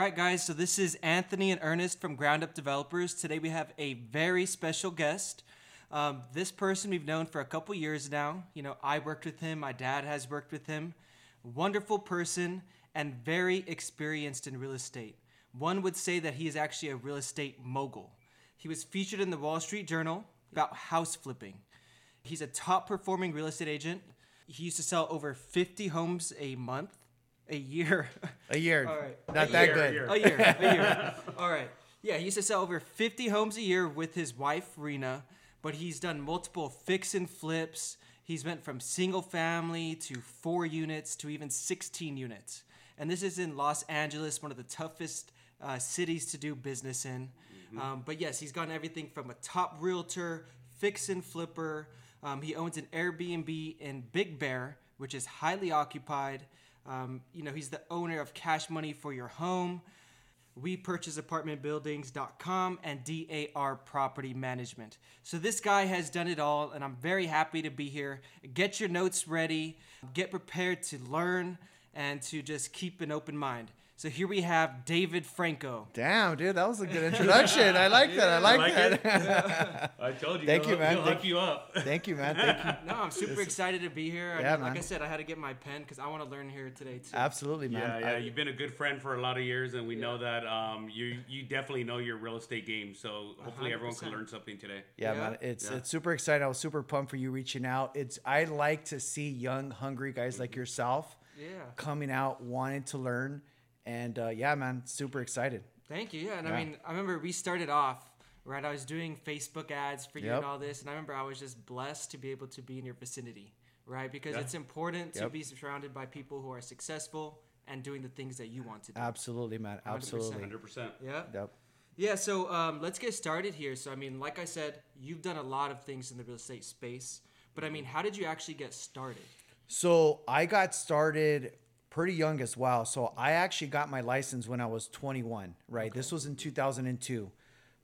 right, guys. So this is Anthony and Ernest from Ground Up Developers. Today we have a very special guest. Um, this person we've known for a couple years now. You know, I worked with him. My dad has worked with him. Wonderful person and very experienced in real estate. One would say that he is actually a real estate mogul. He was featured in the Wall Street Journal about house flipping. He's a top performing real estate agent. He used to sell over 50 homes a month, a year. A year. All right. Not A that year, a good. year. a year, a year. All right. Yeah, he used to sell over 50 homes a year with his wife, Rhina, but he's done multiple fix and flips. He's went from single family to four units to even 16 units. And this is in Los Angeles, one of the toughest uh, cities to do business in. Um, but yes, he's gotten everything from a top realtor, fix and flipper. Um, he owns an Airbnb in Big Bear, which is highly occupied. Um, you know, he's the owner of Cash Money for Your Home, We Purchase WePurchaseApartmentBuildings.com, and DAR Property Management. So this guy has done it all, and I'm very happy to be here. Get your notes ready, get prepared to learn, and to just keep an open mind. So here we have David Franco. Damn, dude, that was a good introduction. I like that. I like, like that. I told you. Thank you, man. He'll Thank- hook you up. Thank you, man. Thank you. No, I'm super excited to be here. I Yeah, mean, like. I said, I had to get my pen because I want to learn here today too. Absolutely, man. Yeah, yeah. I- You've been a good friend for a lot of years, and we know that um, you you definitely know your real estate game. So hopefully everyone can learn something today. Yeah, Yeah. man, it's Yeah. it's super exciting. I was super pumped for you reaching out. It's I like to see young, hungry guys like yourself Yeah. coming out, wanting to learn, and uh, yeah, man, super excited. Thank you. Yeah, and Yeah. I mean, I remember we started off right. I was doing Facebook ads for you Yep. and all this, and I remember I was just blessed to be able to be in your vicinity, right? Because Yeah. it's important to Yep. be surrounded by people who are successful and doing the things that you want to do. Absolutely, man. 100%. Absolutely. Hundred percent. Yeah. Yep. Yeah. So um, let's get started here. So I mean, like I said, you've done a lot of things in the real estate space, but I mean, how did you actually get started? So I got started pretty young as well. So I actually got my license when I was 21, right? This was in 2002.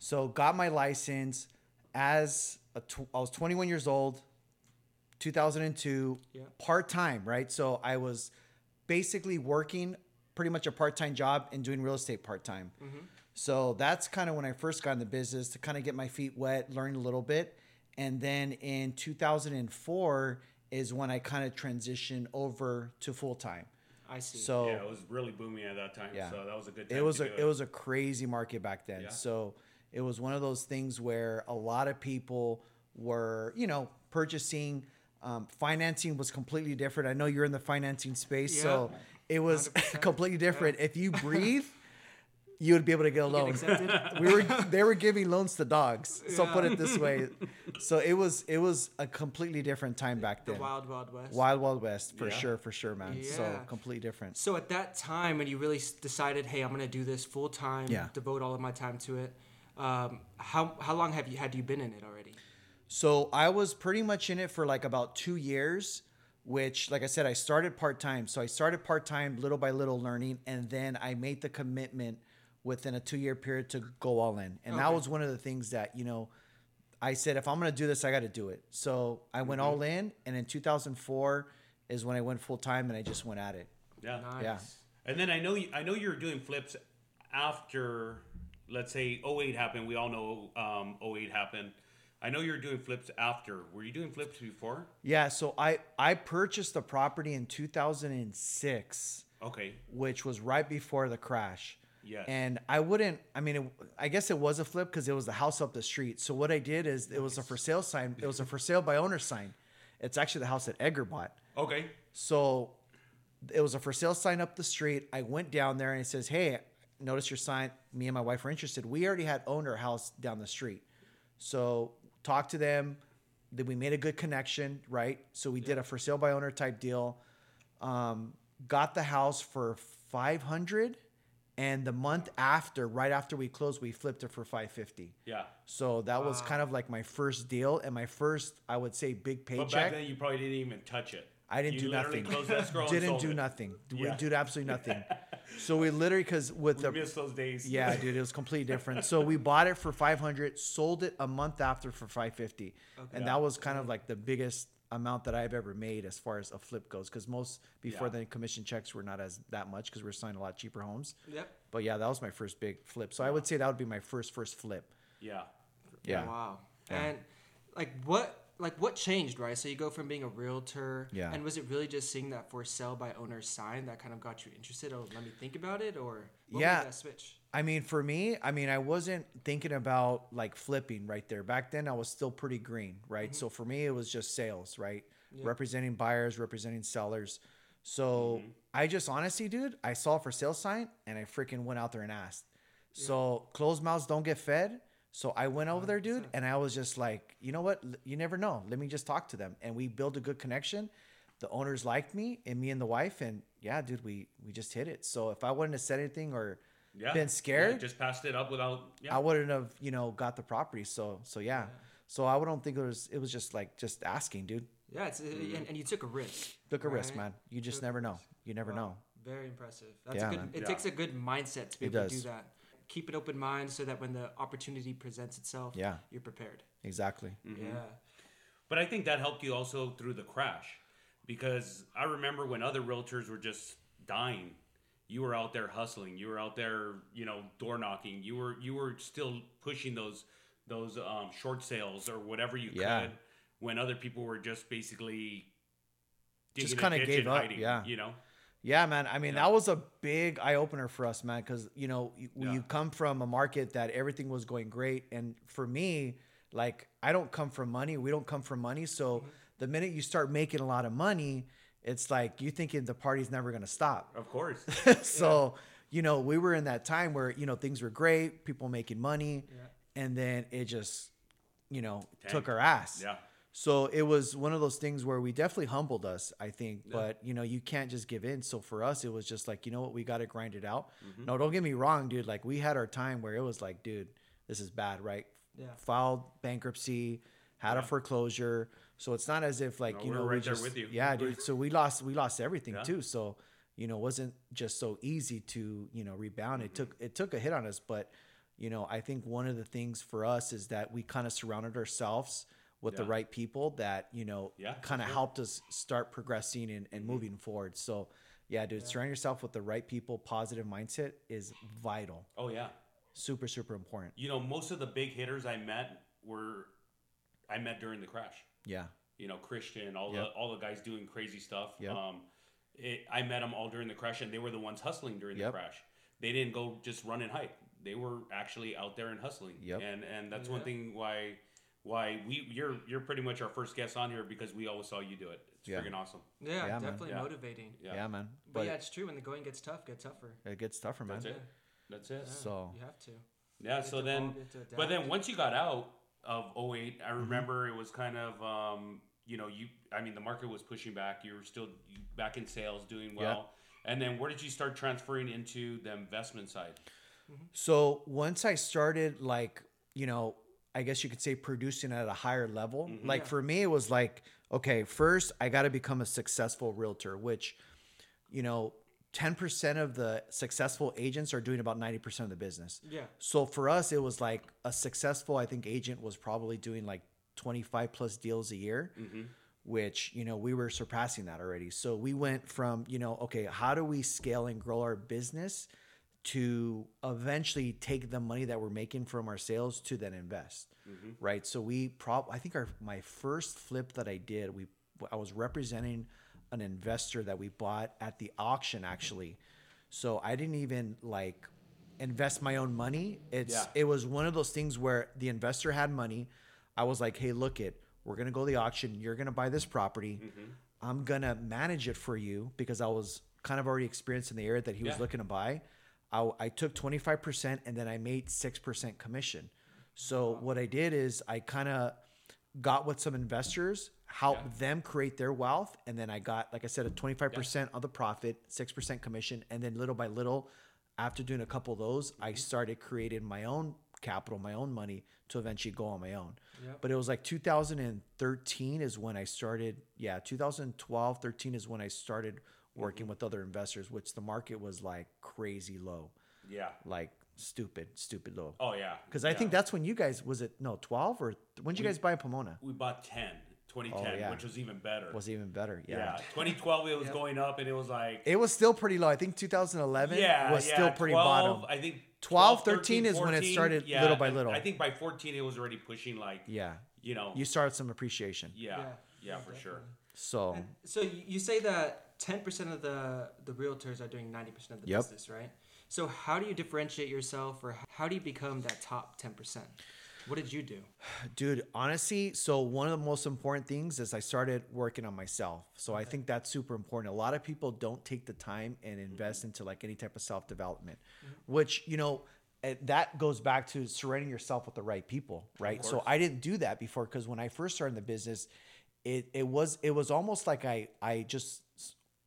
So got my license as a tw- I was 21 years old, 2002, Yeah. part time, right? So I was basically working pretty much a part time job and doing real estate part time. Mm-hmm. So that's kind of when I first got in the business to kind of get my feet wet, learn a little bit. And then in 2004 is when I kind of transitioned over to full time. I see. So Yeah, it was really booming at that time. Yeah. So that was a good time. it was to a do it was a crazy market back then. Yeah. So it was one of those things where a lot of people were, you know, purchasing. Um, financing was completely different. I know you're in the financing space, so it was completely different. If you breathe, you would be able to get a loan. accepted? we were they were giving loans to dogs. So put it this way. So it was it was a completely different time back the then. Wild Wild West. Wild Wild West for Yeah. sure, for sure, man. So completely different. So at that time, when you really decided, hey, I'm gonna do this full time, Yeah. devote all of my time to it, um, how how long have you had you been in it already? So I was pretty much in it for like about two years, which, like I said, I started part time. So I started part time, little by little learning, and then I made the commitment within a two year period to go all in. And that was one of the things that, you know, I said, if I'm going to do this, I got to do it. So I went all in. And in 2004 is when I went full time and I just went at it. Yeah. Nice. Yeah. And then I know you, I know you were doing flips after, let's say 08 happened. We all know um, 08 happened. I know you were doing flips after. Were you doing flips before? Yeah. So I, I purchased the property in 2006. Okay. which was right before the crash. Yes. And I wouldn't, I mean, it, I guess it was a flip because it was the house up the street. So what I did is it was a for sale sign. It was a for sale by owner sign. It's actually the house that Edgar bought. Okay. So it was a for sale sign up the street. I went down there and it says, Hey, notice your sign. Me and my wife are interested. We already had owned our house down the street. So talked to them. Then we made a good connection, right? So we did a for sale by owner type deal. Um, got the house for 500 and the month after, right after we closed, we flipped it for 550. Yeah. So that was kind of like my first deal and my first, I would say, big paycheck. But back paycheck. then you probably didn't even touch it. I didn't You do literally nothing. Closed escrow and Didn't sold do it. nothing. We Yeah. did absolutely nothing. so we literally, because with We the missed those days. yeah, dude, it was completely different. So we bought it for 500, sold it a month after for 550, and that was kind of like the biggest amount that I've ever made as far as a flip goes. Because most before Yeah. then commission checks were not as that much because we are selling a lot cheaper homes. Yep. But yeah, that was my first big flip. So I would say that would be my first first flip. Yeah. Yeah. Oh, wow. Yeah. And like what like what changed, right? So you go from being a realtor Yeah. and was it really just seeing that for sale by owner sign that kind of got you interested? Oh, let me think about it or what Yeah. made that switch? I mean, for me, I mean, I wasn't thinking about like flipping right there. Back then, I was still pretty green, right? So for me, it was just sales, right? Representing buyers, representing sellers. So I just honestly, dude, I saw for sale sign and I freaking went out there and asked. So closed mouths don't get fed. So I went over there, dude, and I was just like, you know what? You never know. Let me just talk to them, and we built a good connection. The owners liked me and me and the wife, and yeah, dude, we we just hit it. So if I wouldn't have said anything or Yeah. been Yeah, scared, just passed it up without. Yeah. I wouldn't have, you know, got the property. So, so yeah. So I don't think it was. It was just like just asking, dude. Yeah, it's and, and you took a risk. Took a risk, man. You just Took never know. You never Wow. know. Very impressive. That's Yeah, a good. man. It Yeah. takes a good mindset to be It able to do that. Keep an open mind so that when the opportunity presents itself, Yeah. you're prepared. Exactly. Mm-hmm. Yeah. But I think that helped you also through the crash because I remember when other realtors were just dying, you were out there hustling, you were out there, you know, door knocking, you were you were still pushing those those um, short sales or whatever you Yeah. could when other people were just basically Just kinda gave up, hiding, yeah. you know. Yeah, man. I mean, Yeah. that was a big eye opener for us, man. Because you know, you, Yeah. you come from a market that everything was going great, and for me, like, I don't come from money. We don't come from money. So Mm-hmm. the minute you start making a lot of money, it's like you thinking the party's never gonna stop. Of course. so you know we were in that time where you know things were great people making money Yeah. and then it just you know took our ass yeah. so it was one of those things where we definitely humbled us i think but you know you can't just give in so for us it was just like you know what we got to grind it out Mm-hmm. no don't get me wrong dude like we had our time where it was like dude this is bad right Yeah. filed bankruptcy had a foreclosure so it's not as if like No, you know we right there just with you. yeah dude so we lost we lost everything Yeah. too so you know it wasn't just so easy to you know rebound it Mm-hmm. took it took a hit on us but you know i think one of the things for us is that we kind of surrounded ourselves with the right people that you know Yeah, kind of sure. helped us start progressing and, and moving forward so yeah dude surround yourself with the right people positive mindset is vital Oh yeah. super super important You know, most of the big hitters I met were I met during the crash. Yeah you know Christian, all Yep. the all the guys doing crazy stuff. Yep. Um, it, I met them all during the crash, and they were the ones hustling during Yep. the crash. They didn't go just run and hide. They were actually out there and hustling. Yep. And and that's one thing why why we you're you're pretty much our first guest on here because we always saw you do it. It's Yeah. freaking awesome. Yeah, Yeah, definitely Yeah. motivating. Yeah. yeah, man But, but yeah, it's true. When the going gets tough, get tougher. it gets tougher man That's it. That's it. Yeah, So- you have to. Yeah. have So then, evolve, you have to but then once you got out of 08, Mm-hmm. I remember it was kind of, um, you know, you. I mean, the market was pushing back. You were still back in sales, doing Yeah. well. And then where did you start transferring into the investment side? So once I started, like, you know, I guess you could say producing at a higher level. Mm-hmm. Like Yeah. for me, it was like, okay, first I got to become a successful realtor, which, you know, 10% of the successful agents are doing about 90% of the business. Yeah. So for us, it was like a successful, I think, agent was probably doing like 25 plus deals a year, mm-hmm. which, you know, we were surpassing that already. So we went from, you know, okay, how do we scale and grow our business to eventually take the money that we're making from our sales to then invest, mm-hmm. right? So we prob, I think our my first flip that I did, we I was representing an investor that we bought at the auction actually. So I didn't even like invest my own money. It's Yeah. it was one of those things where the investor had money. I was like, hey, look it, we're gonna go to the auction. You're gonna buy this property. Mm-hmm. I'm gonna manage it for you because I was kind of already experienced in the area that he was looking to buy. I, I took 25% and then I made 6% commission. So what I did is I kind of got with some investors, helped Yeah. them create their wealth, and then I got, like I said, a 25% of the profit, 6% commission, and then little by little, after doing a couple of those, I Mm-hmm. started creating my own capital, my own money to eventually go on my own. Yep. But it was like 2013 is when I started. Yeah, 2012, 13 is when I started working Mm-hmm. with other investors, which the market was like crazy low, Yeah. like stupid, stupid low. Oh yeah. Because I Yeah. think that's when you guys was it no 12 or when did you guys buy Pomona? we bought 10. 2010, Oh, yeah. which was even better. was even better. yeah. Yeah. 2012 it was Yep. going up, and it was like It was still pretty low. I think 2011 yeah, was yeah, still pretty 12, bottom. I think 12, 13 is when it started little by little. I think by 14 it was already pushing like Yeah. you know You started some appreciation. yeah, yeah, Yeah. for sure. So So you you say that 10% of the the realtors are doing 90% of the Yep. business, right? So how do you differentiate yourself or how do you become that top 10%? What did you do? Dude, honestly, so one of the most important things is I started working on myself. So I think that's super important. A lot of people don't take the time and invest into like any type of self development, which, you know, eh, that goes back to surrounding yourself with the right people, right? So I didn't do that before because when I first started in the business, it, it was it was almost like I I just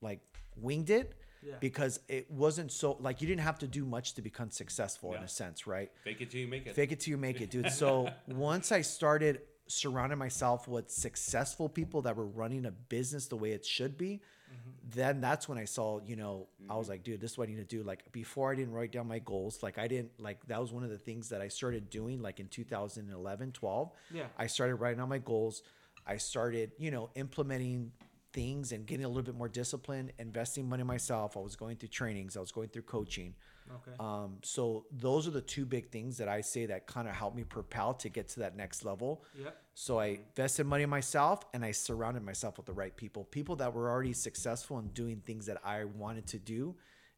like winged it Yeah. because it wasn't so like you didn't have to do much to become successful in a sense, right? Fake it till you make it. Fake it till you make it, dude. So once I started surrounding myself with successful people that were running a business the way it should be, mm-hmm. then that's when I saw, you know, I was mm-hmm. like, dude, this is what I need to do. Like before I didn't write down my goals. Like I didn't like that was one of the things that I started doing like in 2011, 12. Yeah. I started writing down my goals. I started, you know, implementing things and getting a little bit more disciplined, investing money myself. I was going through trainings, I was going through coaching. Okay. Um, so those are the two big things that I say that kind of helped me propel to get to that next level. Yep. So I invested money in myself and I surrounded myself with the right people. People that were already successful in doing things that I wanted to do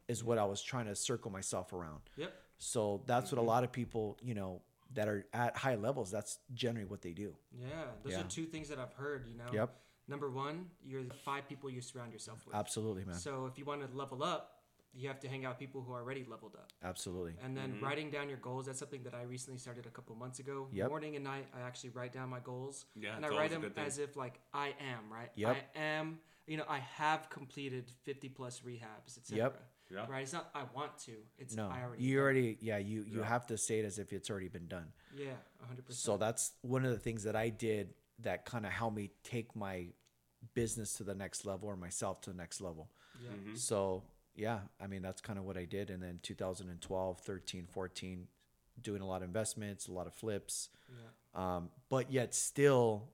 is what I was trying to circle myself around. Yep. So that's what a lot of people, you know, that are at high levels, that's generally what they do. Yeah, those Yeah. are two things that I've heard, you know. Yep. Number 1, you're the five people you surround yourself with. Absolutely, man. So if you want to level up, you have to hang out with people who are already leveled up. Absolutely. And then writing down your goals, that's something that I recently started a couple months ago. Yep. Morning and night, I actually write down my goals. Yeah, and I write them as if like I am, right? Yep. I am, you know, I have completed 50 plus rehabs, etc. Yep. Yeah. Right? It's not I want to. It's No, I already you am. already, yeah, you, you Yeah. have to say it as if it's already been done. Yeah, 100%. So that's one of the things that I did that kind of helped me take my business to the next level or myself to the next level. yeah. Mm-hmm. So, yeah, I mean, that's kind of what I did. And then 2012, 13, 14, doing a lot of investments, a lot of flips, Yeah. um, but yet still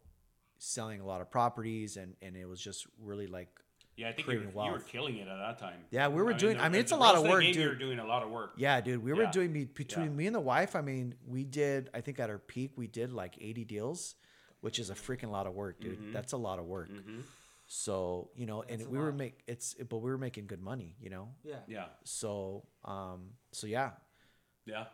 selling a lot of properties. And, and it was just really like, Yeah, I think you were, creating you were killing it at that time. Yeah, we were doing- the- I mean, it's a lot of work, game, You were doing a lot of work. yeah, dude, we were doing me between Yeah. me and the wife. I mean, we did, I think at our peak, we did like 80 deals, which is a freaking lot of work, dude. Mm-hmm. That's a lot of work. So, you know, and That's a we were lot. make it's but we were making good money, you know? Yeah. Yeah, So, um so yeah. yeah.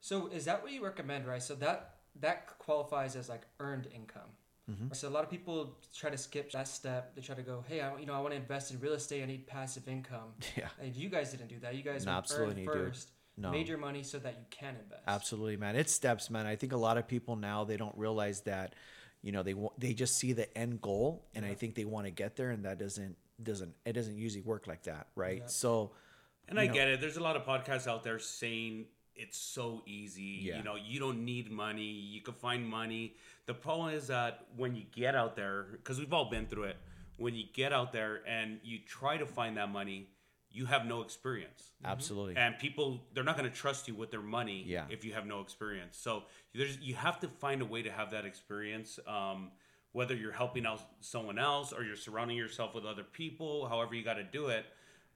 So is that what you recommend, right? So that that qualifies as like earned income. Mm-hmm. So a lot of people try to skip that step. They try to go, "Hey, I, you know, I want to invest in real estate. I need passive income." Yeah. And you guys didn't do that. You guys No, absolutely, earned dude. first, No. made your money so that you can invest. Absolutely, man. It's steps, man. I think a lot of people now they don't realize that, you know, they they just see the end goal, and I think they want to get there, and that doesn't doesn't it doesn't usually work like that, right? Yeah. So, And I get it. There's a lot of podcasts out there saying it's so easy. Yeah. You know, you don't need money. You can find money. The problem is that when you get out there, because we've all been through it, when you get out there and you try to find that money, you have no experience. absolutely, And people, they're not going to trust you with their money Yeah. if you have no experience. So there's, you have to find a way to have that experience. Um, whether you're helping out someone else or you're surrounding yourself with other people, however you got to do it.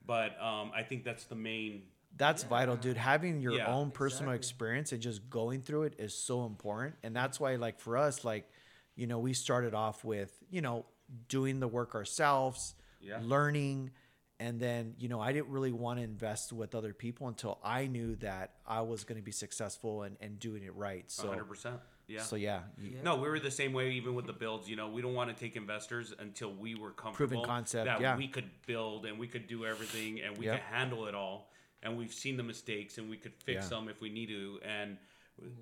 But um, I think that's the main that's vital, dude. Having your Yeah. own personal Exactly. experience and just going through it is so important, and that's why, like for us, like you know, we started off with you know doing the work ourselves, Yeah. learning. And then, you know, I didn't really want to invest with other people until I knew that I was going to be successful and, and doing it right. So, 100%. Yeah. So yeah, Yeah. No, we were the same way even with the builds. You know, we don't want to take investors until we were comfortable Proven concept, that yeah. we could build and we could do everything and we Yep. could handle it all. And we've seen the mistakes and we could fix Yeah. them if we need to. And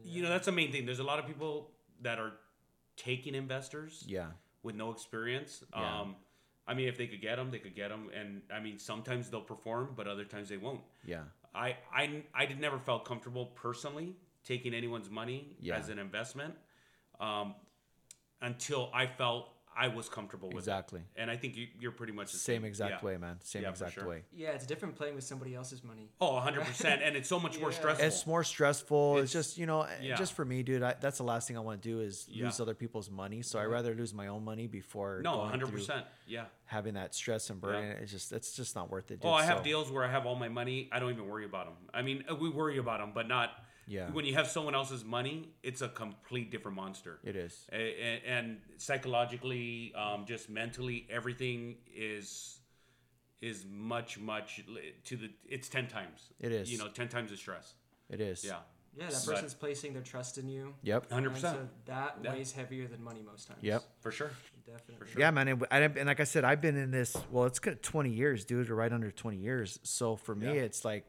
you know, that's the main thing. There's a lot of people that are taking investors yeah, with no experience. Yeah. Um, I mean, if they could get them, they could get them. And I mean, sometimes they'll perform, but other times they won't. yeah, I I I did never felt comfortable personally taking anyone's money Yeah. as an investment um, until I felt I was comfortable with it. Exactly. And I think you, you're pretty much the Same exact yeah. way, man. Same Yeah, exact sure. way. Yeah, it's different playing with somebody else's money. Oh, 100 percent, and it's so much more stressful. It's more stressful. It's, It's- just you know, yeah. just for me, dude. I, that's the last thing I want to do is Yeah. lose other people's money. So I rather lose my own money before no, 100 percent. Yeah. having that stress and burden. Yeah. It's just it's just not worth it. Dude. Oh, I have So, deals where I have all my money. I don't even worry about them. I mean, uh, we worry about them, but not. Yeah. When you have someone else's money, it's a complete different monster. It is. A- a- and psychologically, um, just mentally, everything is is much much to the. It's ten times. It is. You know, ten times the stress. It is. Yeah. Yeah, that But- person's placing their trust in you. Yep. Hundred And percent. so that Yeah. weighs heavier than money most times. Yep. For sure. Definitely. For sure. Yeah, man. And, and and like I said, I've been in this. Well, it's good 20 years, dude, or right under 20 years. So for me, Yeah. it's like,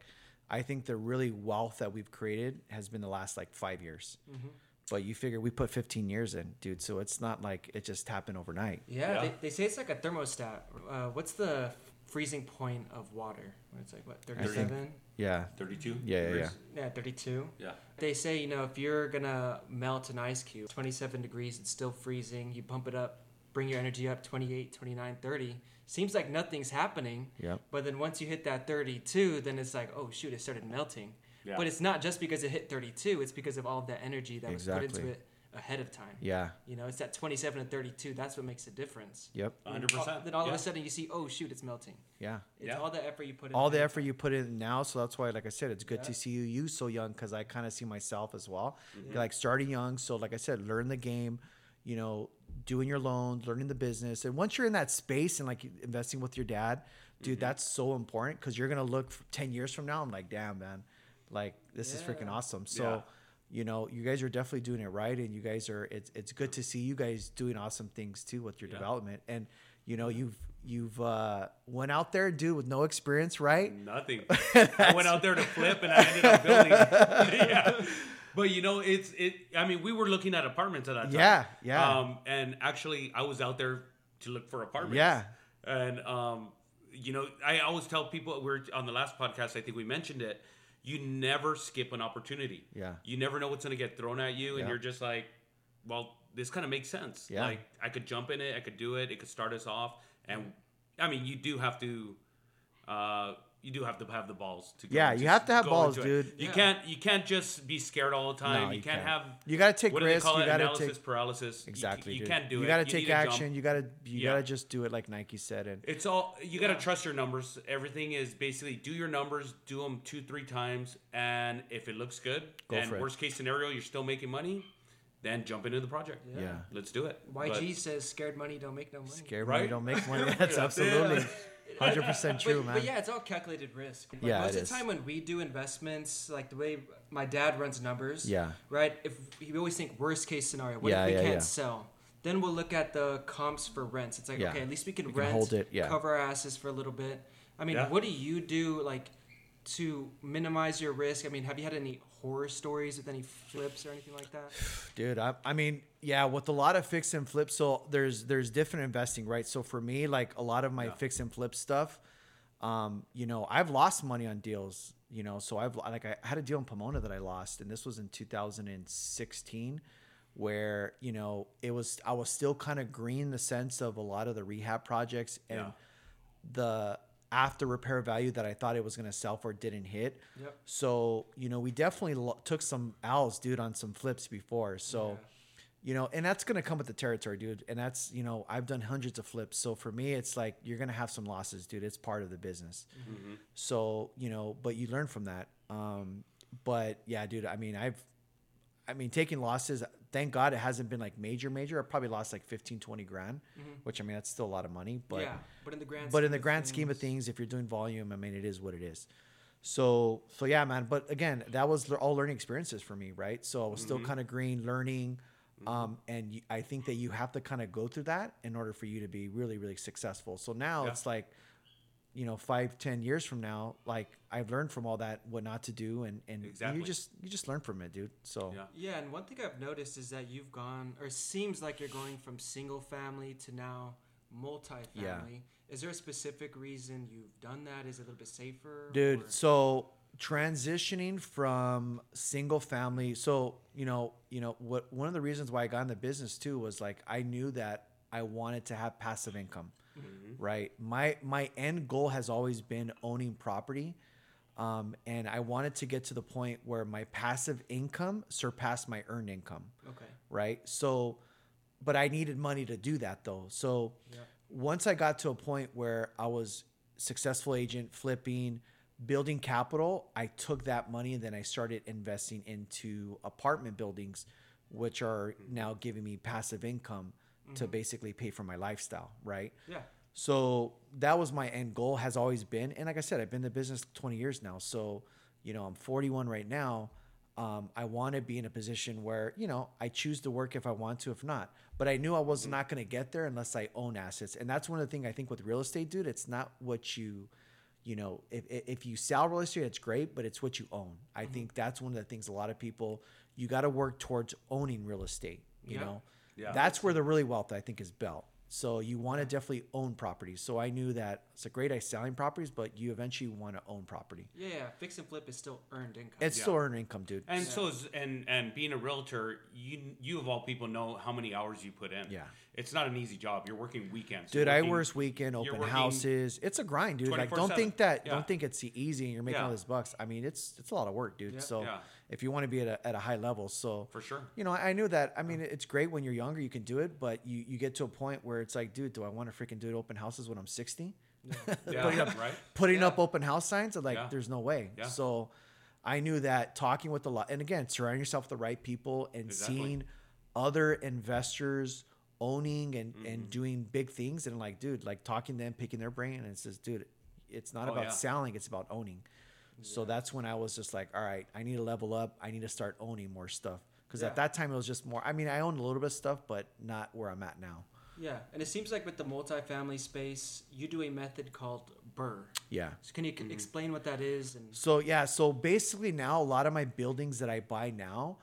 I think the really wealth that we've created has been the last like five years. Mm-hmm. But you figure we put 15 years in, dude. So it's not like it just happened overnight. Yeah, Yeah. They, they say it's like a thermostat. Uh, what's the freezing point of water? When it's like what, thirty-seven? Yeah. Thirty-two. Yeah, yeah, degrees? Yeah, thirty-two. Yeah. They say you know if you're gonna melt an ice cube, twenty-seven degrees, it's still freezing. You pump it up, bring your energy up 28, 29, 30. Seems like nothing's happening. Yep. But then once you hit that 32, then it's like, oh shoot, it started melting. Yeah. But it's not just because it hit 32, it's because of all of that energy that was put into it ahead of time. Yeah. You know, it's that 27 and 32, that's what makes a difference. Yep. hundred percent. Then all yeah. of a sudden you see, oh shoot, it's melting. Yeah. It's Yeah. all the effort you put in. All the ahead. effort you put in now. So that's why, like I said, it's good Yeah. to see you, you so young because I kind of see myself as well. Mm-hmm. Like starting young. So, like I said, learn the game, you know, doing your loans, learning the business. And once you're in that space and like investing with your dad, dude, that's so important because you're going to look 10 years from now. I'm like, damn, man, like this is freaking awesome. So, Yeah. you know, you guys are definitely doing it right. And you guys are, it's, it's good to see you guys doing awesome things too with your Yeah. development. And, you know, you've, you've, uh, went out there, dude, with no experience, right? Nothing. I went out there to flip, and I ended up building. yeah. But you know, it's it. I mean, we were looking at apartments at that time. Yeah, yeah. Um, and actually, I was out there to look for apartments. Yeah. And um, you know, I always tell people we're on the last podcast. I think we mentioned it. You never skip an opportunity. Yeah. You never know what's going to get thrown at you, and Yeah. you're just like, well, this kind of makes sense. Yeah. Like I could jump in it. I could do it. It could start us off. And I mean, you do have to. Uh, you do have to have the balls to. Go Yeah, you have to have balls, into it. dude. You Yeah. can't. You can't just be scared all the time. No, you, you can't, can't. have. You gotta take what risks, Do they call you it? gotta Analysis take- paralysis. Exactly. You, dude. can't do it. you it. gotta You take need to jump. action. You gotta you Yeah. gotta just do it like Nike said. And It's all you got to trust your numbers. Everything is basically do your numbers, do them two, three times, and if it looks good, Go and worst case scenario, you're still making money, then jump into the project. yeah, Let's do it. YG says scared money don't make no money. scared money Right? don't make money. That's That's it. absolutely hundred percent true, but, man. but yeah, it's all calculated risk. Like, Yeah, most it of the time when we do investments, like the way my dad runs numbers, Yeah. right. If we always think worst case scenario, what Yeah, if we yeah, can't yeah. sell? Then we'll look at the comps for rents. It's like Yeah. okay, at least we can We can rent, hold it, yeah. cover our asses for a little bit. I mean, Yeah. what do you do like to minimize your risk? I mean, have you had any horror stories with any flips or anything like that? dude I, I mean yeah with a lot of fix and flip so there's there's different investing right so for me like a lot of my Yeah. fix and flip stuff um you know i've lost money on deals you know so i've like i had a deal in pomona that i lost and this was in 2016 where you know it was i was still kind of green in the sense of a lot of the rehab projects and Yeah. the after repair value that i thought it was going to sell for didn't hit Yep. so, you know, we definitely lo- took some L's, dude, on some flips before. So, you know, and that's going to come with the territory, dude. And that's, you know, I've done hundreds of flips. So for me, it's like you're going to have some losses, dude. It's part of the business. So, you know, but you learn from that. Um, but yeah, dude, I mean, I've, I mean, taking losses, thank God it hasn't been like major, major. I probably lost like 15, 20 grand, mm-hmm. which I mean, that's still a lot of money. But, yeah, but in the grand but in scheme the of grand scheme of things, if you're doing volume, I mean, it is what it is. So, so yeah, man. But again, that was all learning experiences for me, right? So I was still mm-hmm. kind of green, learning, mm-hmm. um, and you, I think that you have to kind of go through that in order for you to be really, really successful. So now Yeah. it's like, you know, five, ten years from now, like I've learned from all that what not to do, and and Exactly. you just you just learn from it, dude. So Yeah. Yeah, and one thing I've noticed is that you've gone, or it seems like you're going from single family to now multi-family. Is there a specific reason you've done that? Is it a little bit safer? dude or- so transitioning from single family so you know you know what one of the reasons why i got in the business too was like i knew that I wanted to have passive income, right? My my end goal has always been owning property, um, and I wanted to get to the point where my passive income surpassed my earned income Okay. right? So, but I needed money to do that though. So, once I got to a point where I was successful agent, flipping, building capital, I took that money and then I started investing into apartment buildings, which are now giving me passive income to mm-hmm. basically pay for my lifestyle, right? Yeah. So that was my end goal, has always been. And like I said, I've been in the business 20 years now. So, you know, I'm 41 right now. Um, I want to be in a position where, you know, I choose to work if I want to, if not. But I knew I was mm-hmm. not going to get there unless I own assets. And that's one of the things I think with real estate, dude, it's not what you, you know, if, if you sell real estate, it's great, but it's what you own. I mm-hmm. think that's one of the things a lot of people, you got to work towards owning real estate, you Yeah. know? Yeah. That's where the really wealth I think is built. So you want to definitely own properties. So I knew that it's a great idea selling properties, but you eventually want to own property. Yeah, yeah. Fix and flip is still earned income. It's Yeah. still earned income, dude. And so is and and being a realtor, you you of all people know how many hours you put in. Yeah. it's not an easy job. You're working weekends. Dude, You're I working- work weekend, open houses. It's a grind, dude. Like, don't think that. Yeah. Don't think it's easy and you're making all these bucks. I mean, it's it's a lot of work, dude. Yeah. So Yeah. If you want to be at a, at a high level, so For sure. you know, I knew that. I mean, it's great when you're younger, you can do it, but you you get to a point where it's like, dude, do I want to freaking do it open houses when I'm 60? Yeah, putting up right. putting Yeah. up open house signs are like Yeah. there's no way Yeah. so i knew that talking with a lot and again surrounding yourself with the right people and Exactly. seeing other investors owning and Mm-hmm. and doing big things and like dude like talking to them picking their brain and it says dude it's not Oh, about yeah. selling it's about owning so that's when i was just like all right i need to level up i need to start owning more stuff because Yeah. at that time it was just more i mean i owned a little bit of stuff but not where i'm at now Yeah, and it seems like with the multifamily space, you do a method called BRRRR. yeah So can you c mm-hmm. explain what that is? And So yeah, so basically now a lot of my buildings that I buy now,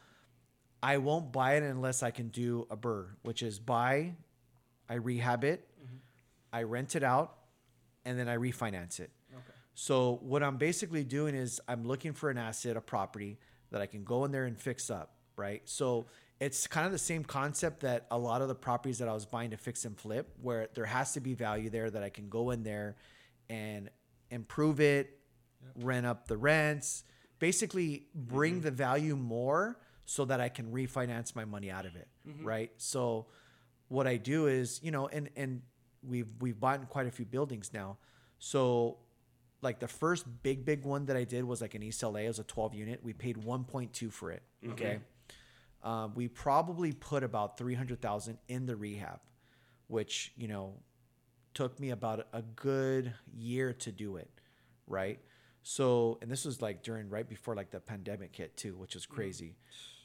I won't buy it unless I can do a BRRRR, which is buy, I rehab it, mm-hmm. I rent it out, and then I refinance it. So what I'm basically doing is I'm looking for an asset, a property that I can go in there and fix up, right? So it's kind of the same concept that a lot of the properties that I was buying to fix and flip, where there has to be value there that I can go in there and improve it, rent up the rents, basically bring mm-hmm. the value more so that I can refinance my money out of it, mm-hmm. right? So what I do is, you know, and and we've we've bought quite a few buildings now. So like the first big big one that I did was like in East LA. It was a 12 unit. We paid 1.2 for it. Okay. Um, we probably put about 300,000 in the rehab, which, you know, took me about a good year to do it. Right. So, and this was like during right before like the pandemic hit too, which was crazy.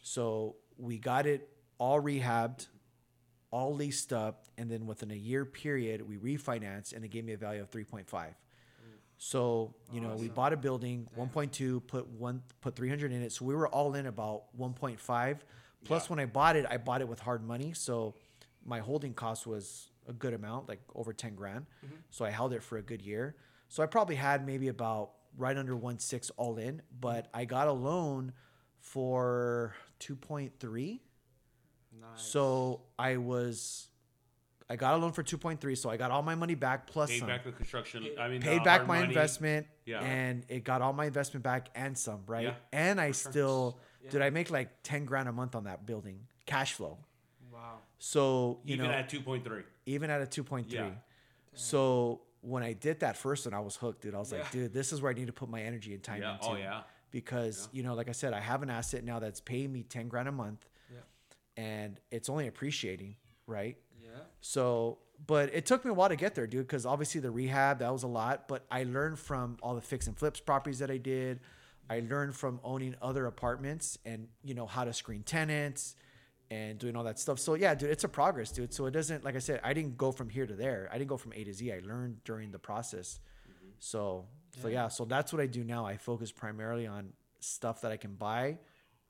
So we got it all rehabbed, all leased up, and then within a year period, we refinanced and it gave me a value of 3.5. So, you know, we bought a building, 1.2, put one put 300 in it. So we were all in about 1.5. Plus Yeah. when I bought it, I bought it with hard money, so my holding cost was a good amount, like over 10 grand. Mm-hmm. So I held it for a good year. So I probably had maybe about right under 1.6 all in, but mm-hmm. I got a loan for 2.3. nice. So I was, I got a loan for 2.3. So I got all my money back plus Paid some. back the construction. I mean, Paid back my money. investment, Yeah. and it got all my investment back and some, right? Yeah, and I for sure. still, Yeah. did I make like 10 grand a month on that building, cash flow. wow. So, you Even know, at 2.3. even at a 2.3. Yeah. So when I did that first one, I was hooked, dude. I was like, dude, this is where I need to put my energy and time Yeah. into. Oh yeah. Because, you know, like I said, I have an asset now that's paying me 10 grand a month Yeah. and it's only appreciating, right? Yeah. So, but it took me a while to get there, dude, because obviously the rehab, that was a lot. But I learned from all the fix and flips properties that I did. I learned from owning other apartments and, you know, how to screen tenants and doing all that stuff. So, yeah, dude, it's a progress, dude. So it doesn't, like I said, I didn't go from here to there. I didn't go from A to Z. I learned during the process. Mm-hmm. So, so yeah, so that's what I do now. I focus primarily on stuff that I can buy,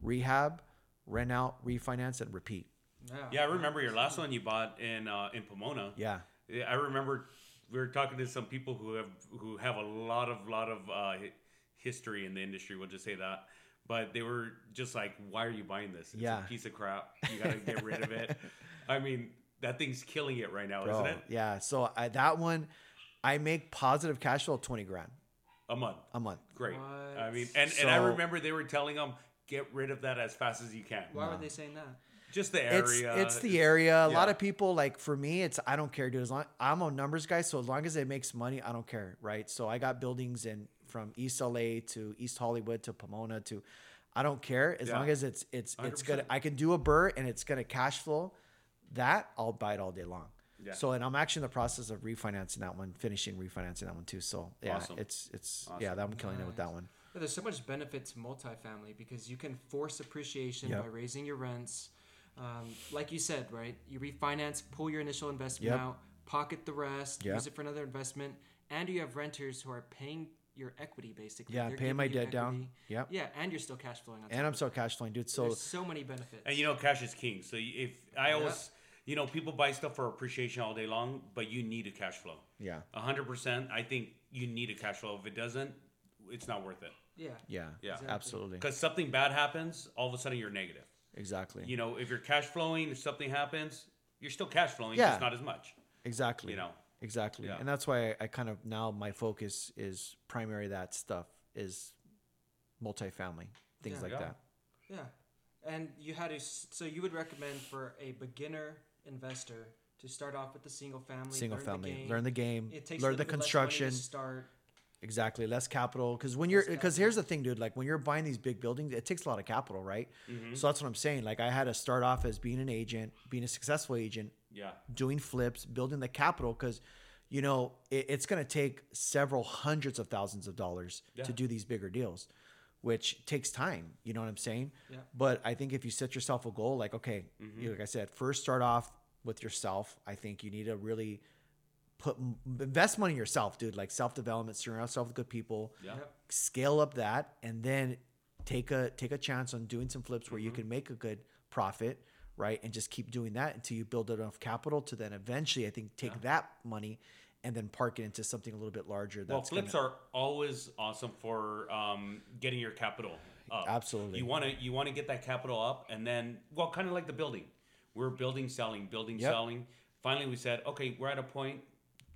rehab, rent out, refinance, and repeat. Yeah. Yeah, I remember your last one you bought in uh, in Pomona. Yeah. Yeah, I remember we were talking to some people who have who have a lot of lot of uh, history in the industry. We'll just say that. But they were just like, "Why are you buying this? It's Yeah. a piece of crap. You gotta get rid of it." I mean, that thing's killing it right now, Bro, isn't it? Yeah. So I, that one, I make positive cash flow twenty grand A month. a month. Great. What? I mean, and, and I remember they were telling them get rid of that as fast as you can. Why were they saying that? Just the area. it's the area. A lot of people like for me, it's I don't care, dude. As long I'm a numbers guy, so as long as it makes money, I don't care, right? So I got buildings in from East LA to East Hollywood to Pomona to, I don't care as Yeah. long as it's it's it's gonna I can do a BRRRR and it's gonna cash flow. That I'll buy it all day long. Yeah. So and I'm actually in the process of refinancing that one, finishing refinancing that one too. So yeah, Awesome. it's it's yeah, that I'm killing it with that one. Yeah, there's so much benefit to multifamily because you can force appreciation Yep. by raising your rents. Um, like you said, right? You refinance, pull your initial investment Yep. out, pocket the rest, Yeah. use it for another investment, and you have renters who are paying your equity basically. Yeah, They're paying my debt down. equity. Yep. Yeah, and you're still cash flowing on. And I'm of so it. cash flowing, dude. So There's so many benefits. And you know, cash is king. So if I always, you know, people buy stuff for appreciation all day long, but you need a cash flow. yeah, A hundred percent. I think you need a cash flow. If it doesn't, it's not worth it. yeah. yeah, Yeah. Exactly. absolutely, Because something bad happens, all of a sudden you're negative. Exactly. You know, if you're cash flowing, if something happens, you're still cash flowing, Yeah. just not as much. Exactly. You know. Exactly. Yeah. And that's why I, I kind of now my focus is primary that stuff is multifamily, things Yeah. like Yeah. that. Yeah, and you had to. So you would recommend for a beginner investor to start off with the single family, Single learn family, the game. learn the game, It takes a learn the little bit to construction. start. Exactly. Less capital. Because when you're, because here's the thing, dude, like when you're buying these big buildings, it takes a lot of capital, right? Mm-hmm. So that's what I'm saying. Like I had to start off as being an agent, being a successful agent, Yeah. doing flips, building the capital because you know it, it's going to take several hundreds of thousands of dollars Yeah. to do these bigger deals which takes time you know what i'm saying Yeah. but i think if you set yourself a goal like okay you- like i said first start off with yourself i think you need to really put invest money in yourself dude like self-development surround yourself with good people Yeah. Scale up that and then take a take a chance on doing some flips where you can make a good profit right and just keep doing that until you build enough capital to then eventually i think take that money and then park it into something a little bit larger Well, flips gonna, are always awesome for um, getting your capital up. Absolutely. You want to you want to get that capital up, and then well, kind of like the building. We're building, selling, building, Yep. selling. Finally, we said, okay, we're at a point.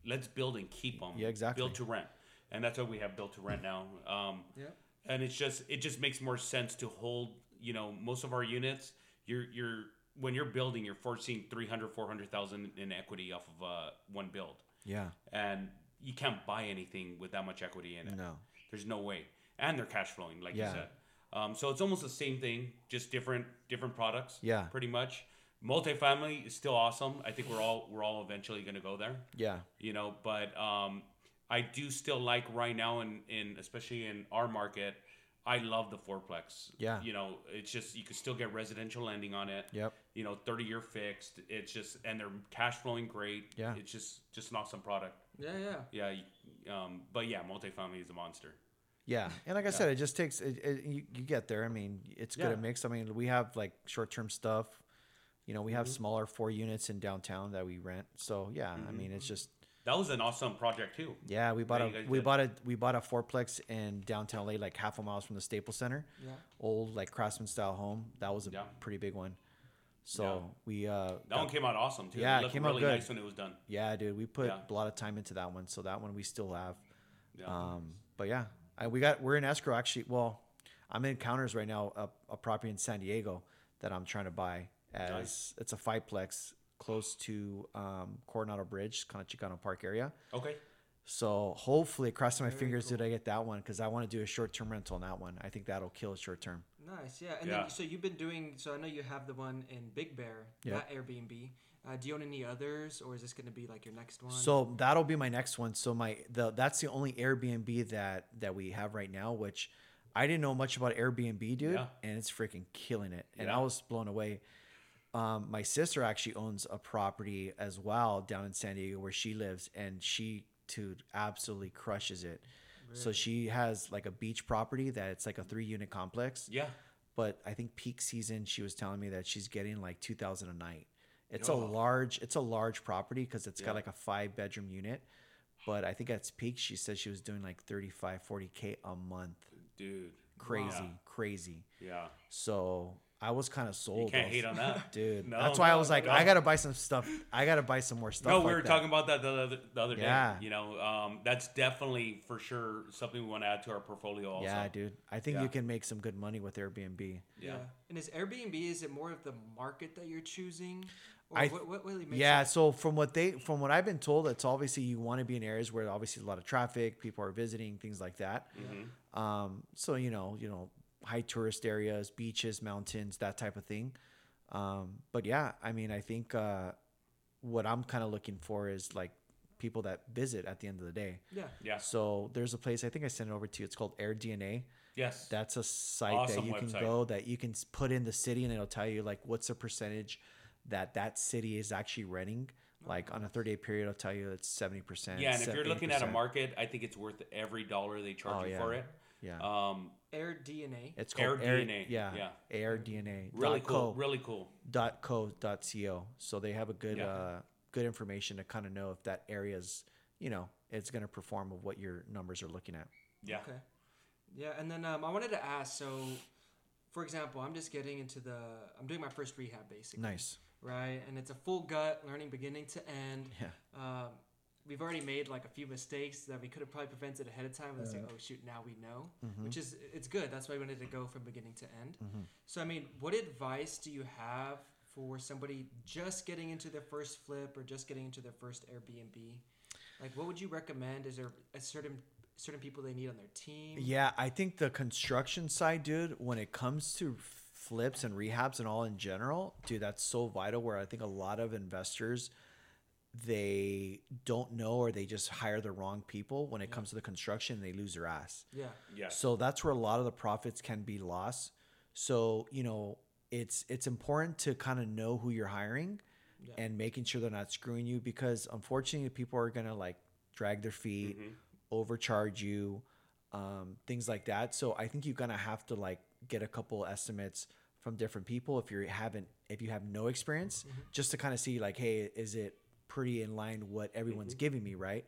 Let's build and keep them. Yeah, exactly. Build to rent, and that's what we have built to rent now. Um, Yeah. and it's just it just makes more sense to hold. You know, most of our units, you're you're when you're building, you're forcing 300, 400,000 in equity off of uh, one build yeah and you can't buy anything with that much equity in it. No. there's no way, and they're cash flowing, like Yeah. you said. Um, so it's almost the same thing, just different different products. Yeah. pretty much. Multifamily is still awesome. I think we're all we're all eventually going to go there. yeah You know, but um, I do still like right now in in especially in our market. I love the fourplex. Yeah. You know, it's just you can still get residential lending on it. Yep. You know, 30 year fixed. It's just and they're cash flowing great. Yeah. It's just just an awesome product. Yeah, yeah. Yeah, um, but yeah, multifamily is a monster. yeah and like i said it just takes it, it, you, you get there i mean it's good Yeah. at mix i mean we have like short-term stuff you know we have smaller four units in downtown that we rent so yeah i mean it's just That was an awesome project too. Yeah, we bought Yeah, a we did. bought a we bought a fourplex in downtown LA, like half a mile from the Staples Center. Yeah. Old like craftsman style home. That was a Yeah. pretty big one. So Yeah. we uh That got- one came out awesome too. Yeah, it it came out really good. nice when it was done. yeah, dude, we put a lot of time into that one. So that one we still have. Yeah. Um, but yeah, I, we got we're in escrow actually. Well, I'm in counters right now. A, a property in San Diego that I'm trying to buy as Nice. it's a fiveplex close to um, Coronado Bridge, kind of Chicano Park area. okay. So hopefully, crossing my Very fingers, cool. did I get that one? Because I want to do a short term rental on that one. I think that'll kill a short term. Nice, yeah. And Yeah. then so you've been doing. So I know you have the one in Big Bear, Yeah. that Airbnb. Uh, do you own any others, or is this going to be like your next one? So that'll be my next one. So my the that's the only Airbnb that that we have right now, which I didn't know much about Airbnb, dude, Yeah. and it's freaking killing it. And I was blown away. Um, my sister actually owns a property as well down in San Diego where she lives, and she dude absolutely crushes it. So she has like a beach property that it's like a three unit complex. Yeah. but I think peak season she was telling me that she's getting like 2000 a night. It's Oh. a large it's a large property cuz it's Yeah. got like a 5 bedroom unit, but I think at its peak she said she was doing like 35 40k a month. Dude. crazy, Wow. crazy. Yeah. So I was kind of sold. You can't hate on that. dude. No, that's why I was like, no. I gotta buy some stuff. I gotta buy some more stuff. No, we like were that. talking about that the other, the other Yeah. day. You know, um, that's definitely for sure something we want to add to our portfolio. Also. Yeah, dude. I think Yeah. you can make some good money with Airbnb. Yeah. Yeah. And is Airbnb is it more of the market that you're choosing? Or I- what, what really makes Yeah, it- so from what they from what I've been told, it's obviously you want to be in areas where obviously a lot of traffic, people are visiting, things like that. Mm-hmm. Um, so you know, you know, high tourist areas, beaches, mountains, that type of thing. Um, but yeah, I mean, I think uh, what I'm kind of looking for is like people that visit at the end of the day. Yeah. Yeah. So there's a place I think I sent it over to you. It's called AirDNA. Yes. That's a site that Awesome you can go that you can put in the city and it'll tell you like what's the percentage that that city is actually renting. Like on a 30 day period, I'll tell you it's 70%. yeah, and if you're looking at a market, I think it's worth every dollar they charge Oh, you yeah. for it. Yeah. Um, Air DNA. it's called AirDNA, Yeah. yeah. AirDNA. really dot cool. co- Really cool. dot co dot co. So they have a good Yeah. uh, good information to kind of know if that area's you know it's going to perform of what your numbers are looking at. Yeah. Okay. Yeah, and then um, I wanted to ask. So, for example, I'm just getting into the. I'm doing my first rehab, basically. Nice. Right, and it's a full gut learning, beginning to end. Yeah. Um, we've already made like a few mistakes that we could have probably prevented ahead of time. And like, oh shoot, now we know, Mm-hmm. which is it's good. That's why we wanted to go from beginning to end. So I mean, what advice do you have for somebody just getting into their first flip or just getting into their first Airbnb? Like, what would you recommend? Is there a certain certain people they need on their team? Yeah, I think the construction side, dude, when it comes to flips and rehabs and all in general, dude, that's so vital. Where I think a lot of investors they don't know or they just hire the wrong people when it comes to the construction they lose their ass. Yeah. Yeah. So that's where a lot of the profits can be lost. So, you know, it's it's important to kind of know who you're hiring Yeah. and making sure they're not screwing you because unfortunately people are going to like drag their feet, overcharge you, um, things like that. So I think you're going to have to like get a couple estimates from different people if you haven't if you have no experience just to kind of see like hey, is it pretty in line what everyone's mm-hmm. giving me, right?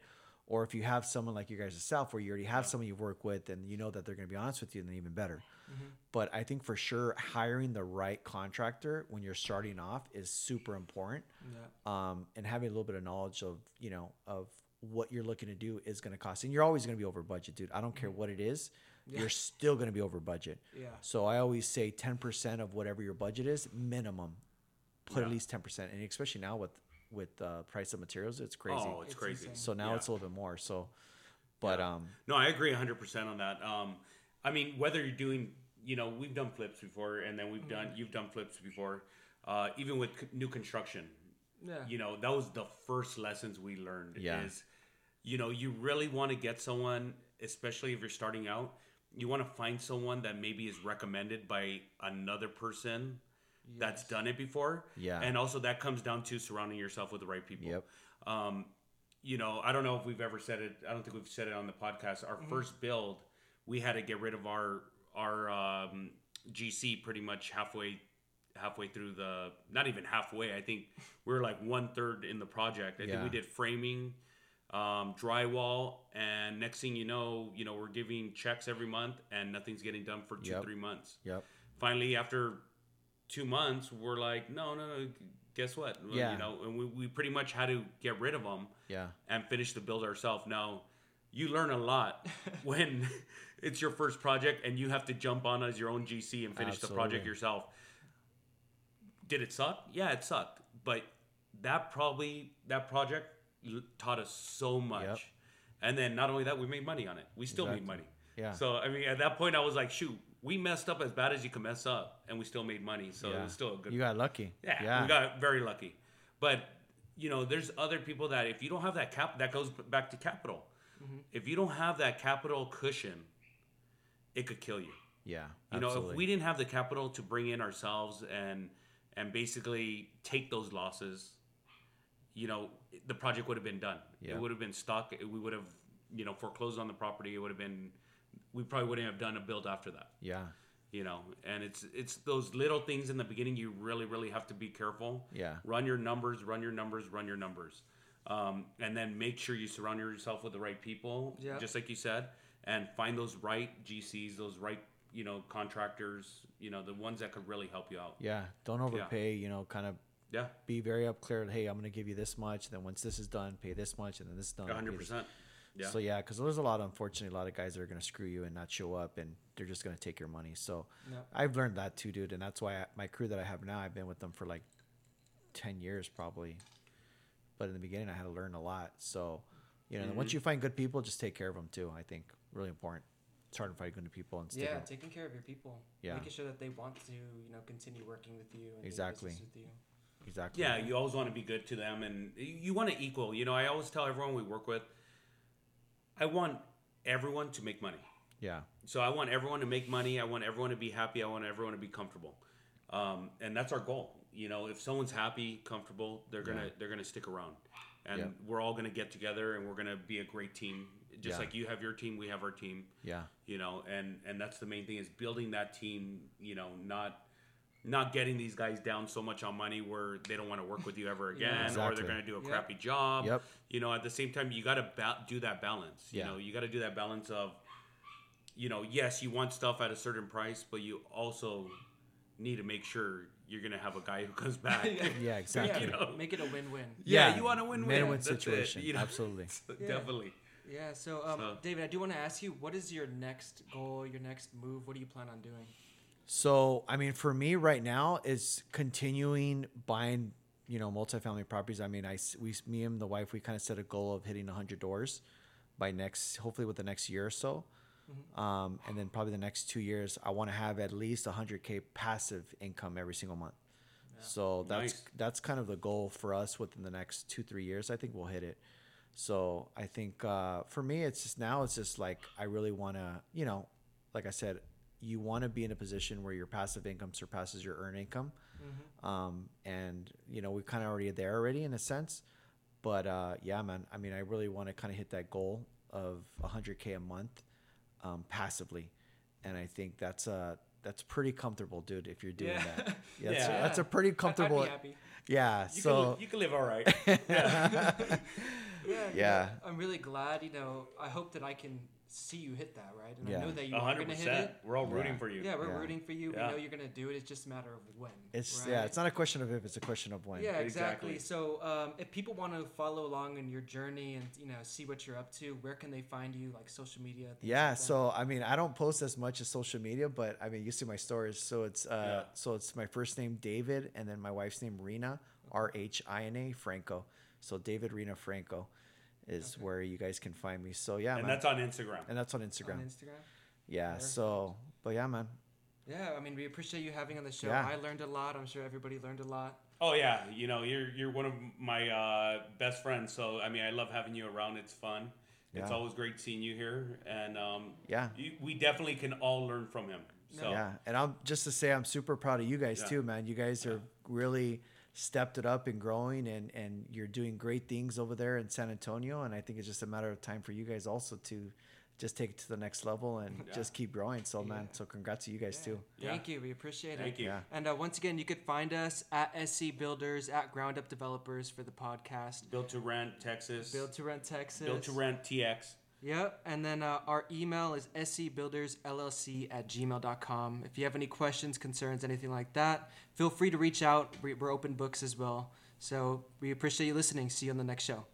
Or if you have someone like you guys yourself where you already have someone you've worked with and you know that they're going to be honest with you, then even better. Mm-hmm. But I think for sure hiring the right contractor when you're starting off is super important. Yeah. Um, and having a little bit of knowledge of, you know, of what you're looking to do is going to cost. And you're always going to be over budget, dude. I don't care mm-hmm. what it is. You're still going to be over budget. Yeah. So I always say 10% of whatever your budget is, minimum. Put at least 10%. And especially now with with uh, price of materials, it's crazy. Oh, it's, It's crazy. insane. so now Yeah. it's a little bit more. So, but Yeah. um, No, I agree 100% on that. Um, I mean, whether you're doing, you know, we've done flips before, and then we've done, you've done flips before, uh, even with c- new construction. Yeah. You know, that was the first lessons we learned. Yeah. Is, you know, you really want to get someone, especially if you're starting out, you want to find someone that maybe is recommended by another person that's done it before. Yeah. And also that comes down to surrounding yourself with the right people. Yep. Um, you know, I don't know if we've ever said it. I don't think we've said it on the podcast. Our first build, we had to get rid of our our um, GC pretty much halfway halfway through the not even halfway. I think we were like one third in the project. I think we did framing, um, drywall, and next thing you know, you know, we're giving checks every month, and nothing's getting done for two Yep. three months. yep. Finally, after two months, we're like, no, no, no. Guess what? Yeah. You know, and we, we pretty much had to get rid of them Yeah. and finish the build ourselves. Now, you learn a lot when it's your first project and you have to jump on as your own GC and finish the project yourself. Did it suck? Yeah, it sucked. But that probably that project taught us so much. Yep. And then not only that, we made money on it. We still made money. Yeah. So I mean, at that point, I was like, shoot, we messed up as bad as you can mess up, and we still made money. So it was still a good. You got lucky. Yeah, Yeah. we got very lucky. But you know, there's other people that if you don't have that cap, that goes back to capital. Mm-hmm. If you don't have that capital cushion, it could kill you. yeah. You know, if we didn't have the capital to bring in ourselves and and basically take those losses, you know, the project would have been done. Yeah. It would have been stuck. We would have, you know, foreclosed on the property. It would have been. We probably wouldn't have done a build after that yeah. you know and it's it's those little things in the beginning you really really have to be careful Yeah. run your numbers run your numbers run your numbers um, and then make sure you surround yourself with the right people Yeah. just like you said and find those right gcs those right you know, contractors, you know, the ones that could really help you out. Yeah, don't overpay. You know, kind of Yeah, be very up clear. Hey, I'm gonna give you this much. Then once this is done, pay this much, and then this is done. pay hundred this- percent. Yeah. So yeah, because there's a lot, unfortunately, a lot of guys that are gonna screw you and not show up, and they're just gonna take your money. So Yeah. I've learned that too, dude, and that's why I, my crew that I have now, I've been with them for like ten years probably. But in the beginning, I had to learn a lot. So you know, Mm-hmm. once you find good people, just take care of them too. I think really important. It's hard to find good people and Yeah, with- taking care of your people. Yeah. Making sure that they want to, you know, continue working with you. And Exactly. With you. exactly. Yeah, you always want to be good to them, and you you want to equal. You know, I always tell everyone we work with, I want everyone to make money. yeah, So I want everyone to make money. I want everyone to be happy. I want everyone to be comfortable, um, and that's our goal. You know, if someone's happy, comfortable, they're gonna Yeah. they're gonna stick around, and we're all gonna get together and we're gonna be a great team. Just Yeah. like you have your team, we have our team. yeah, You know, and and that's the main thing is building that team. You know, not not getting these guys down so much on money where they don't want to work with you ever again, or Exactly. they're gonna do a Yep. crappy job. Yep. You know, at the same time, you got to ba- do that balance. You know, you got to do that balance of, you know, yes, you want stuff at a certain price, but you also need to make sure you're gonna have a guy who comes back. Yeah. yeah, exactly. Yeah, know. make it a win-win. Yeah, you want to win win-win win situation. you know? Absolutely. Yeah. Definitely. Yeah. So, um, So- David, I do want to ask you, what is your next goal? Your next move? What do you plan on doing? So, I mean, for me right now is continuing buying, you know, multifamily properties. I mean, I we me and the wife we kind of set a goal of hitting 100 doors by next, hopefully with the next year or so. Um, and then probably the next two years, I want to have at least 100k passive income every single month. So that's Nice. that's kind of the goal for us within the next two three years. I think we'll hit it. So I think uh, for me, it's just now it's just like I really want to, you know, like I said, you want to be in a position where your passive income surpasses your earned income, um, and you know we kind of already there already in a sense. But uh, yeah, man, I mean, I really want to kind of hit that goal of 100k a month um, passively, and I think that's uh that's pretty comfortable, dude. If you're doing Yeah. that, yeah, that's, Yeah. that's a pretty comfortable. happy. Yeah, You so can you can live all right. Yeah. Yeah. know, I'm really glad. You know, I hope that I can see you hit that, right? And Yeah. I know that you A are gonna hit it. We're all rooting Yeah. for you. Yeah, we're Yeah. rooting for you. Yeah. We know you're gonna do it. It's just a matter of when. it's right? yeah, it's not a question of if, it's a question of when. Yeah, exactly. Exactly. So, um, if people want to follow along in your journey and you know see what you're up to, where can they find you? Like social media. Yeah, like so I mean, I don't post as much as social media, but I mean, you see my stories. So it's uh, Yeah. so it's my first name David, and then my wife's name Rhina, R H I N A Franco. So David Rhina Franco is Okay. where you guys can find me. So yeah, and man. that's on Instagram. and that's on Instagram. on Instagram. yeah. Perfect. So, but yeah, man. Yeah, I mean, we appreciate you having on the show. Yeah. I learned a lot. I'm sure everybody learned a lot. Oh yeah, you know you're you're one of my uh, best friends. So I mean, I love having you around. It's fun. It's always great seeing you here, and um, Yeah. you, we definitely can all learn from him. So Yeah, and I'm just to say I'm super proud of you guys Yeah. too, man. You guys are really stepped it up and growing, and and you're doing great things over there in San Antonio. And I think it's just a matter of time for you guys also to just take it to the next level and Yeah. just keep growing. So man, so congrats to you guys Yeah. too. Yeah. Thank you. We appreciate it. thank you. Yeah. And uh, once again, you could find us at SC Builders at Ground Up Developers for the podcast. Built to rent Texas. Build to Rent Texas. Built to rent TX. Yep. And then uh, our email is scbuildersllc at gmail.com. If you have any questions, concerns, anything like that, feel free to reach out. We're open books as well. So we appreciate you listening. See you on the next show.